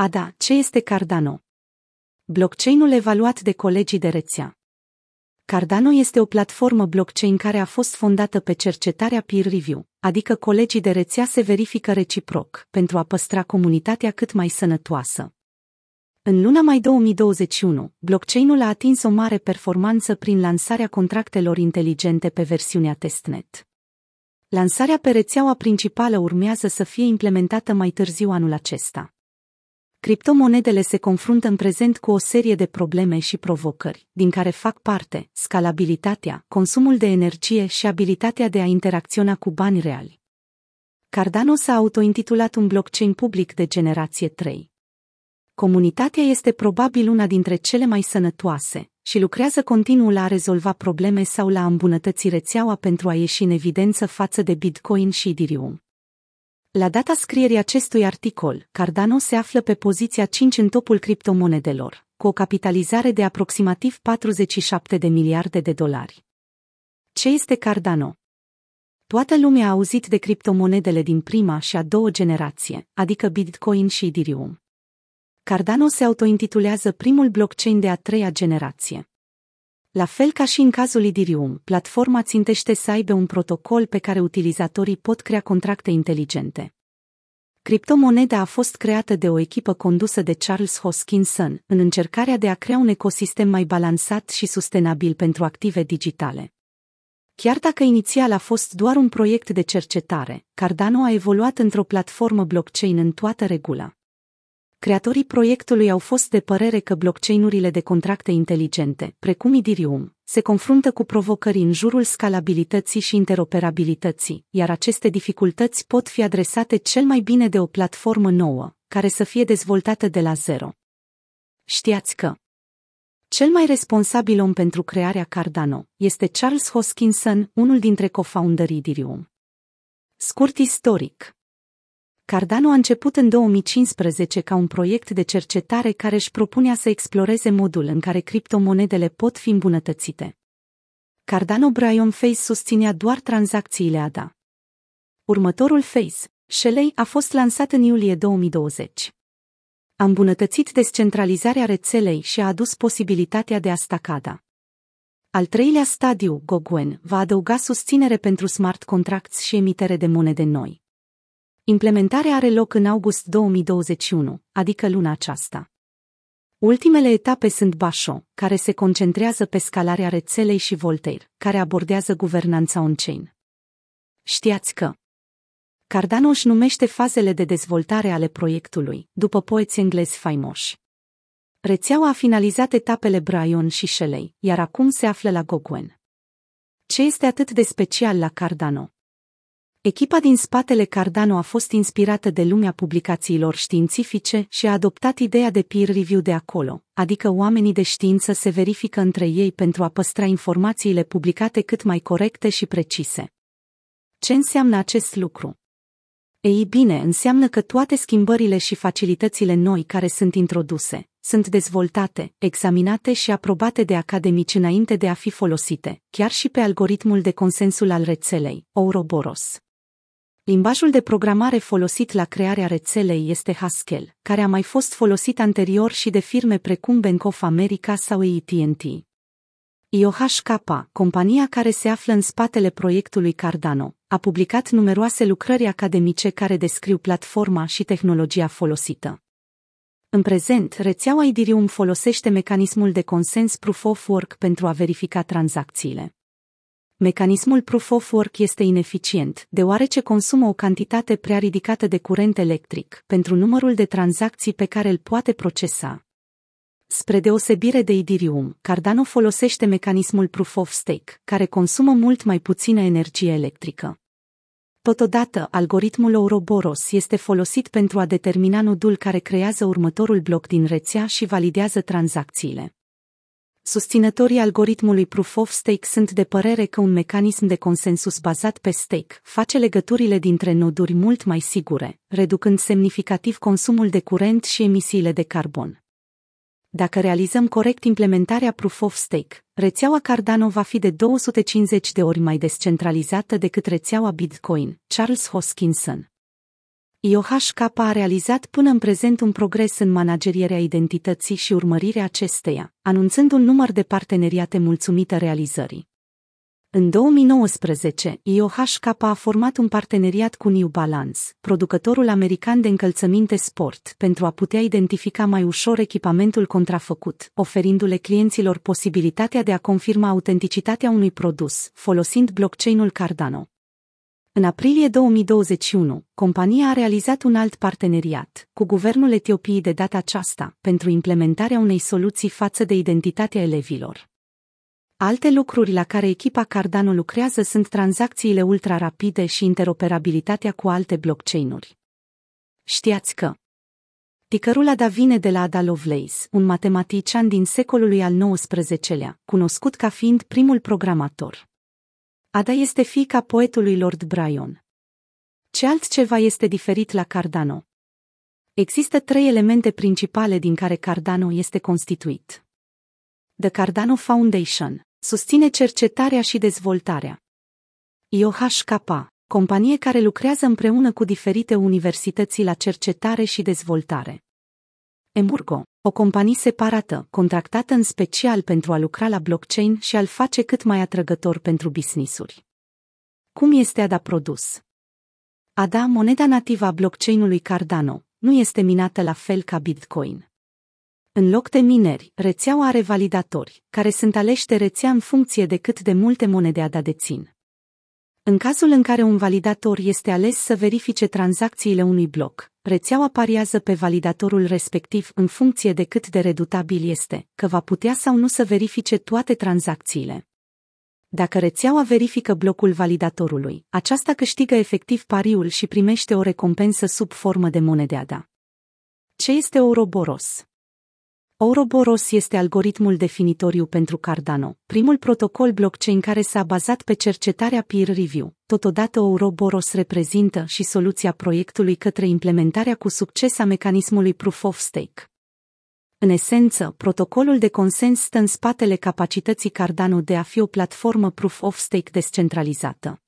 Ada, ce este Cardano? Blockchain-ul evaluat de colegii de rețea. Cardano este o platformă blockchain care a fost fondată pe cercetarea peer review, adică colegii de rețea se verifică reciproc, pentru a păstra comunitatea cât mai sănătoasă. În luna mai 2021, blockchain-ul a atins o mare performanță prin lansarea contractelor inteligente pe versiunea testnet. Lansarea pe rețeaua principală urmează să fie implementată mai târziu anul acesta. Criptomonedele se confruntă în prezent cu o serie de probleme și provocări, din care fac parte scalabilitatea, consumul de energie și abilitatea de a interacționa cu bani reali. Cardano s-a autointitulat un blockchain public de generație 3. Comunitatea este probabil una dintre cele mai sănătoase și lucrează continuu la a rezolva probleme sau la a îmbunătăți rețeaua pentru a ieși în evidență față de Bitcoin și Ethereum. La data scrierii acestui articol, Cardano se află pe poziția 5 în topul criptomonedelor, cu o capitalizare de aproximativ 47 de miliarde de dolari. Ce este Cardano? Toată lumea a auzit de criptomonedele din prima și a doua generație, adică Bitcoin și Ethereum. Cardano se autointitulează primul blockchain de a treia generație. La fel ca și în cazul Ethereum, platforma țintește să aibă un protocol pe care utilizatorii pot crea contracte inteligente. Criptomoneda a fost creată de o echipă condusă de Charles Hoskinson în încercarea de a crea un ecosistem mai balansat și sustenabil pentru active digitale. Chiar dacă inițial a fost doar un proiect de cercetare, Cardano a evoluat într-o platformă blockchain în toată regula. Creatorii proiectului au fost de părere că blockchain-urile de contracte inteligente, precum Ethereum, se confruntă cu provocări în jurul scalabilității și interoperabilității, iar aceste dificultăți pot fi adresate cel mai bine de o platformă nouă, care să fie dezvoltată de la zero. Știați că cel mai responsabil om pentru crearea Cardano este Charles Hoskinson, unul dintre cofounderii Ethereum. Scurt istoric Cardano a început în 2015 ca un proiect de cercetare care își propunea să exploreze modul în care criptomonedele pot fi îmbunătățite. Cardano Brian Face susținea doar tranzacțiile ADA. Următorul Face, Shelley, a fost lansat în iulie 2020. A îmbunătățit descentralizarea rețelei și a adus posibilitatea de a stacada. Al treilea stadiu, Goguen, va adăuga susținere pentru smart contracts și emitere de monede noi. Implementarea are loc în august 2021, adică luna aceasta. Ultimele etape sunt Basho, care se concentrează pe scalarea rețelei și Voltaire, care abordează guvernanța on-chain. Știați că Cardano își numește fazele de dezvoltare ale proiectului, după poeți englezi faimoși. Rețeaua a finalizat etapele Brian și Shelley, iar acum se află la Goguen. Ce este atât de special la Cardano? Echipa din spatele Cardano a fost inspirată de lumea publicațiilor științifice și a adoptat ideea de peer review de acolo, adică oamenii de știință se verifică între ei pentru a păstra informațiile publicate cât mai corecte și precise. Ce înseamnă acest lucru? Ei bine, înseamnă că toate schimbările și facilitățile noi care sunt introduse, sunt dezvoltate, examinate și aprobate de academici înainte de a fi folosite, chiar și pe algoritmul de consensul al rețelei, Ouroboros. Limbajul de programare folosit la crearea rețelei este Haskell, care a mai fost folosit anterior și de firme precum Bank of America sau AT&T. IOHK, compania care se află în spatele proiectului Cardano, a publicat numeroase lucrări academice care descriu platforma și tehnologia folosită. În prezent, rețeaua Ethereum folosește mecanismul de consens Proof of Work pentru a verifica tranzacțiile mecanismul Proof of Work este ineficient, deoarece consumă o cantitate prea ridicată de curent electric pentru numărul de tranzacții pe care îl poate procesa. Spre deosebire de Ethereum, Cardano folosește mecanismul Proof of Stake, care consumă mult mai puțină energie electrică. Totodată, algoritmul Ouroboros este folosit pentru a determina nodul care creează următorul bloc din rețea și validează tranzacțiile. Susținătorii algoritmului Proof of Stake sunt de părere că un mecanism de consensus bazat pe stake face legăturile dintre noduri mult mai sigure, reducând semnificativ consumul de curent și emisiile de carbon. Dacă realizăm corect implementarea Proof of Stake, rețeaua Cardano va fi de 250 de ori mai descentralizată decât rețeaua Bitcoin, Charles Hoskinson. IOHK a realizat până în prezent un progres în managerierea identității și urmărirea acesteia, anunțând un număr de parteneriate mulțumită realizării. În 2019, IOHK a format un parteneriat cu New Balance, producătorul american de încălțăminte sport, pentru a putea identifica mai ușor echipamentul contrafăcut, oferindu-le clienților posibilitatea de a confirma autenticitatea unui produs, folosind blockchain-ul Cardano. În aprilie 2021, compania a realizat un alt parteneriat cu guvernul Etiopiei de data aceasta pentru implementarea unei soluții față de identitatea elevilor. Alte lucruri la care echipa Cardano lucrează sunt tranzacțiile ultra-rapide și interoperabilitatea cu alte blockchain-uri. Știați că Ticărul Ada vine de la Ada Lovelace, un matematician din secolului al XIX-lea, cunoscut ca fiind primul programator. Ada este fiica poetului Lord Bryan. Ce altceva este diferit la Cardano? Există trei elemente principale din care Cardano este constituit. The Cardano Foundation susține cercetarea și dezvoltarea. IOHK, companie care lucrează împreună cu diferite universități la cercetare și dezvoltare. Emurgo, o companie separată, contractată în special pentru a lucra la blockchain și a-l face cât mai atrăgător pentru businessuri. Cum este ADA produs? ADA, moneda nativă a blockchain-ului Cardano, nu este minată la fel ca Bitcoin. În loc de mineri, rețeaua are validatori, care sunt aleși de rețea în funcție de cât de multe monede ADA dețin. În cazul în care un validator este ales să verifice tranzacțiile unui bloc, rețeaua pariază pe validatorul respectiv în funcție de cât de redutabil este, că va putea sau nu să verifice toate tranzacțiile. Dacă rețeaua verifică blocul validatorului, aceasta câștigă efectiv pariul și primește o recompensă sub formă de monede ADA. Ce este Ouroboros? Ouroboros este algoritmul definitoriu pentru Cardano, primul protocol blockchain care s-a bazat pe cercetarea peer review. Totodată Ouroboros reprezintă și soluția proiectului către implementarea cu succes a mecanismului Proof of Stake. În esență, protocolul de consens stă în spatele capacității Cardano de a fi o platformă Proof of Stake descentralizată.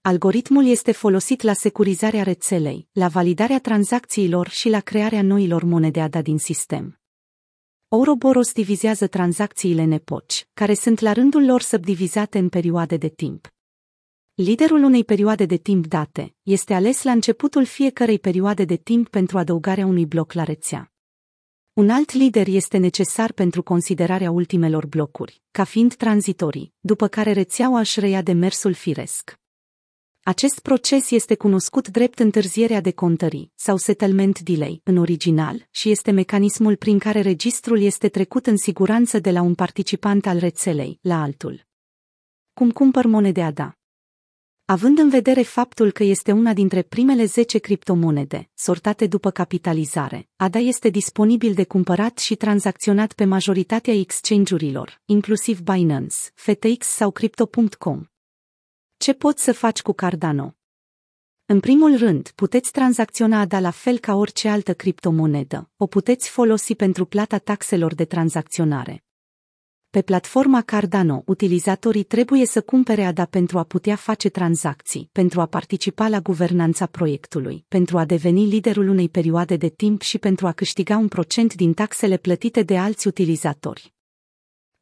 Algoritmul este folosit la securizarea rețelei, la validarea tranzacțiilor și la crearea noilor monede ADA din sistem. Ouroboros divizează tranzacțiile în epoci, care sunt la rândul lor subdivizate în perioade de timp. Liderul unei perioade de timp date este ales la începutul fiecărei perioade de timp pentru adăugarea unui bloc la rețea. Un alt lider este necesar pentru considerarea ultimelor blocuri, ca fiind tranzitorii, după care rețeaua își reia demersul firesc. Acest proces este cunoscut drept întârzierea de contării sau settlement delay în original și este mecanismul prin care registrul este trecut în siguranță de la un participant al rețelei la altul. Cum cumpăr monede ADA? Având în vedere faptul că este una dintre primele 10 criptomonede, sortate după capitalizare, ADA este disponibil de cumpărat și tranzacționat pe majoritatea exchange-urilor, inclusiv Binance, FTX sau Crypto.com. Ce poți să faci cu Cardano? În primul rând, puteți tranzacționa ADA la fel ca orice altă criptomonedă, o puteți folosi pentru plata taxelor de tranzacționare. Pe platforma Cardano, utilizatorii trebuie să cumpere ADA pentru a putea face tranzacții, pentru a participa la guvernanța proiectului, pentru a deveni liderul unei perioade de timp și pentru a câștiga un procent din taxele plătite de alți utilizatori.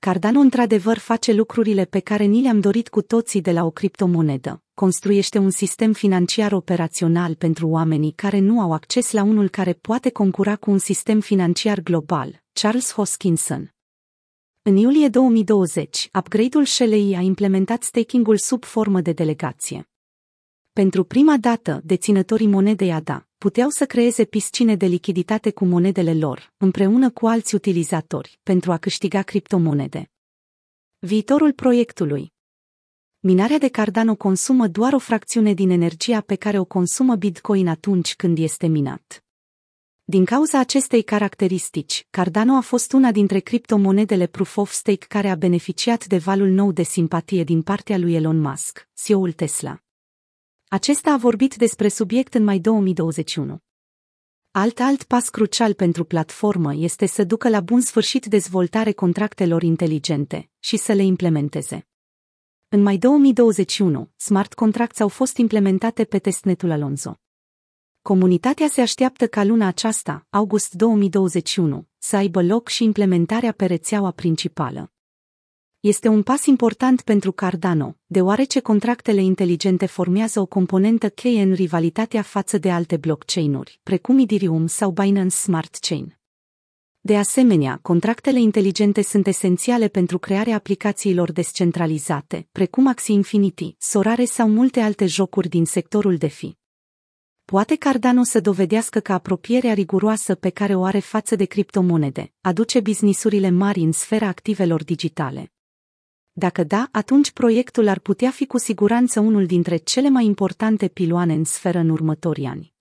Cardano într-adevăr face lucrurile pe care ni le-am dorit cu toții de la o criptomonedă. Construiește un sistem financiar operațional pentru oamenii care nu au acces la unul care poate concura cu un sistem financiar global. Charles Hoskinson În iulie 2020, upgrade-ul Shelley a implementat staking-ul sub formă de delegație. Pentru prima dată, deținătorii monedei ADA puteau să creeze piscine de lichiditate cu monedele lor, împreună cu alți utilizatori, pentru a câștiga criptomonede. Viitorul proiectului Minarea de Cardano consumă doar o fracțiune din energia pe care o consumă Bitcoin atunci când este minat. Din cauza acestei caracteristici, Cardano a fost una dintre criptomonedele Proof of Stake care a beneficiat de valul nou de simpatie din partea lui Elon Musk, CEO-ul Tesla. Acesta a vorbit despre subiect în mai 2021. Alt alt pas crucial pentru platformă este să ducă la bun sfârșit dezvoltare contractelor inteligente și să le implementeze. În mai 2021, smart contracts au fost implementate pe testnetul Alonso. Comunitatea se așteaptă ca luna aceasta, august 2021, să aibă loc și implementarea pe rețeaua principală. Este un pas important pentru Cardano, deoarece contractele inteligente formează o componentă cheie în rivalitatea față de alte blockchain-uri, precum Ethereum sau Binance Smart Chain. De asemenea, contractele inteligente sunt esențiale pentru crearea aplicațiilor descentralizate, precum Axie Infinity, Sorare sau multe alte jocuri din sectorul DeFi. Poate Cardano să dovedească că apropierea riguroasă pe care o are față de criptomonede aduce businessurile mari în sfera activelor digitale. Dacă da, atunci proiectul ar putea fi cu siguranță unul dintre cele mai importante piloane în sferă în următorii ani.